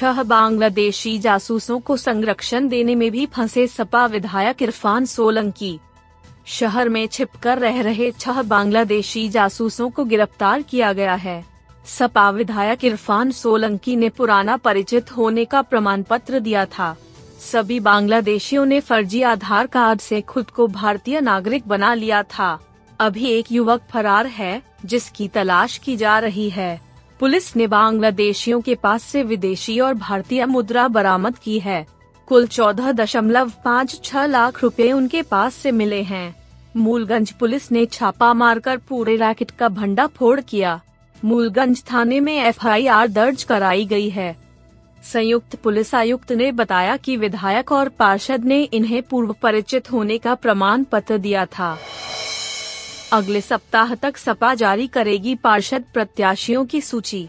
छह बांग्लादेशी जासूसों को संरक्षण देने में भी फंसे सपा विधायक इरफान सोलंकी। शहर में छिपकर रह रहे छह बांग्लादेशी जासूसों को गिरफ़्तार किया गया है। सपा विधायक इरफान सोलंकी ने पुराना परिचित होने का प्रमाण पत्र दिया था। सभी बांग्लादेशियों ने फर्जी आधार कार्ड से खुद को भारतीय नागरिक बना लिया था। अभी एक युवक फरार है, जिसकी तलाश की जा रही है। पुलिस ने बांग्लादेशियों के पास से विदेशी और भारतीय मुद्रा बरामद की है। कुल चौदह दशमलव पाँच छह लाख रुपए उनके पास से मिले हैं। मूलगंज पुलिस ने छापा मारकर पूरे रैकेट का भंडा फोड़ किया। मूलगंज थाने में एफआईआर दर्ज कराई गई है। संयुक्त पुलिस आयुक्त ने बताया कि विधायक और पार्षद ने इन्हें पूर्व परिचित होने का प्रमाण पत्र दिया था। अगले सप्ताह तक सपा जारी करेगी पार्षद प्रत्याशियों की सूची।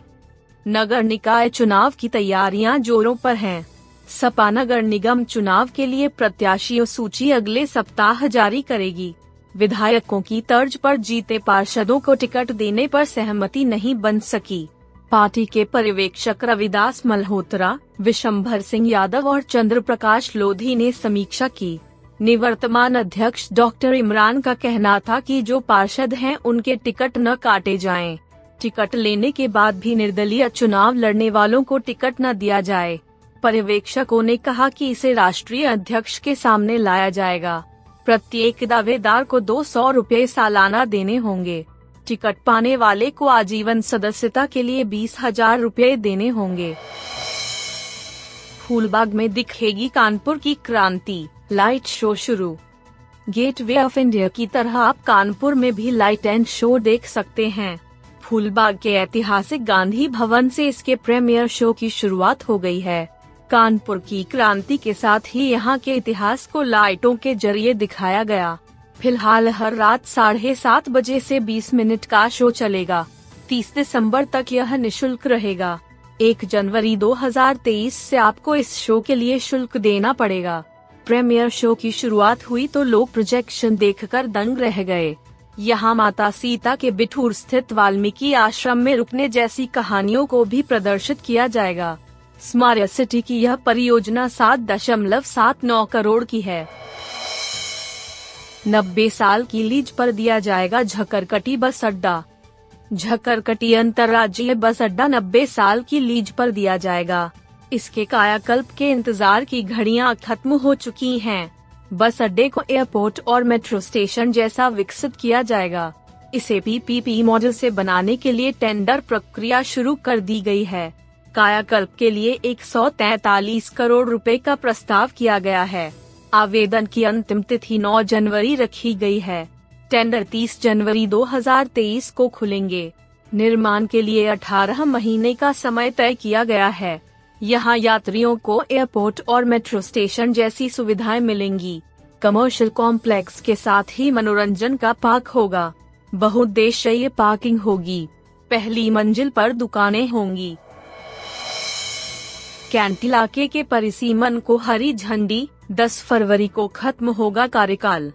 नगर निकाय चुनाव की तैयारियाँ जोरों पर हैं। सपा नगर निगम चुनाव के लिए प्रत्याशियों सूची अगले सप्ताह जारी करेगी। विधायकों की तर्ज पर जीते पार्षदों को टिकट देने पर सहमति नहीं बन सकी। पार्टी के पर्यवेक्षक रविदास मल्होत्रा, विशंभर सिंह यादव और चंद्र प्रकाश लोधी ने समीक्षा की। निवर्तमान अध्यक्ष डॉक्टर इमरान का कहना था कि जो पार्षद हैं, उनके टिकट न काटे जाएँ। टिकट लेने के बाद भी निर्दलीय चुनाव लड़ने वालों को टिकट न दिया जाए। पर्यवेक्षकों ने कहा कि इसे राष्ट्रीय अध्यक्ष के सामने लाया जाएगा। प्रत्येक दावेदार को दो सौ रूपए सालाना देने होंगे। टिकट पाने वाले को आजीवन सदस्यता के लिए बीस हज़ार रूपए देने होंगे। फूलबाग में दिखेगी कानपुर की क्रांति। लाइट शो शुरू। गेट वे ऑफ़ इंडिया की तरह आप कानपुर में भी लाइट एंड शो देख सकते हैं। फूलबाग के ऐतिहासिक गांधी भवन से इसके प्रीमियर शो की शुरुआत हो गई है। कानपुर की क्रांति के साथ ही यहाँ के इतिहास को लाइटों के ज़रिए दिखाया गया। फ़िलहाल हर रात साढ़े सात बजे से 20 मिनट का शो चलेगा। 30 दिसंबर तक यह निशुल्क रहेगा। एक जनवरी 2023 से आपको इस शो के लिए शुल्क देना पड़ेगा। प्रीमियर शो की शुरुआत हुई तो लोग प्रोजेक्शन देखकर दंग रह गए। यहाँ माता सीता के बिठूर स्थित वाल्मीकि आश्रम में रुकने जैसी कहानियों को भी प्रदर्शित किया जाएगा। स्मार्ट सिटी की यह परियोजना सात दशमलव सात नौ करोड़ की है। नब्बे साल की लीज पर दिया जाएगा झकरकटी बस अड्डा। झकरकटी अंतर्राज्यीय बस अड्डा नब्बे साल की लीज पर दिया जाएगा। इसके कायाकल्प के इंतज़ार की घड़ियाँ खत्म हो चुकी हैं। बस अड्डे को एयरपोर्ट और मेट्रो स्टेशन जैसा विकसित किया जाएगा। इसे पीपीपी मॉडल से बनाने के लिए टेंडर प्रक्रिया शुरू कर दी गई है। कायाकल्प के लिए 143 करोड़ रुपए का प्रस्ताव किया गया है। आवेदन की अंतिम तिथि 9 जनवरी रखी गई है। टेंडर 30 जनवरी 2023 को खुलेंगे। निर्माण के लिए 18 महीने का समय तय किया गया है। यहाँ यात्रियों को एयरपोर्ट और मेट्रो स्टेशन जैसी सुविधाएँ मिलेंगी। कमर्शियल कॉम्प्लेक्स के साथ ही मनोरंजन का पार्क होगा। बहुउद्देश्यीय पार्किंग होगी। पहली मंजिल पर दुकानें होंगी। कैंट इलाके के परिसीमन को हरी झंडी 10 फरवरी को खत्म होगा कार्यकाल।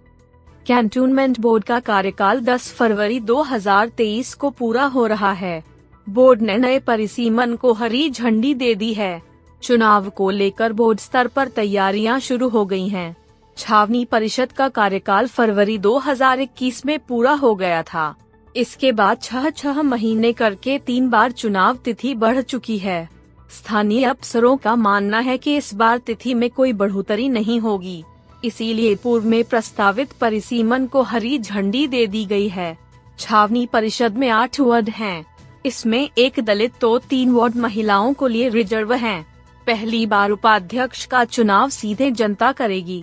कैंटोनमेंट बोर्ड का कार्यकाल 10 फरवरी 2023 को पूरा हो रहा है। बोर्ड ने नए परिसीमन को हरी झंडी दे दी है। चुनाव को लेकर बोर्ड स्तर पर तैयारियाँ शुरू हो गई हैं। छावनी परिषद का कार्यकाल फरवरी 2021 में पूरा हो गया था। इसके बाद छह छह महीने करके तीन बार चुनाव तिथि बढ़ चुकी है। स्थानीय अफसरों का मानना है कि इस बार तिथि में कोई बढ़ोतरी नहीं होगी। इसीलिए पूर्व में प्रस्तावित परिसीमन को हरी झंडी दे दी गई है छावनी परिषद में आठ वार्ड हैं। इसमें एक दलित तो तीन वार्ड महिलाओं को लिए रिज़र्व हैं। पहली बार उपाध्यक्ष का चुनाव सीधे जनता करेगी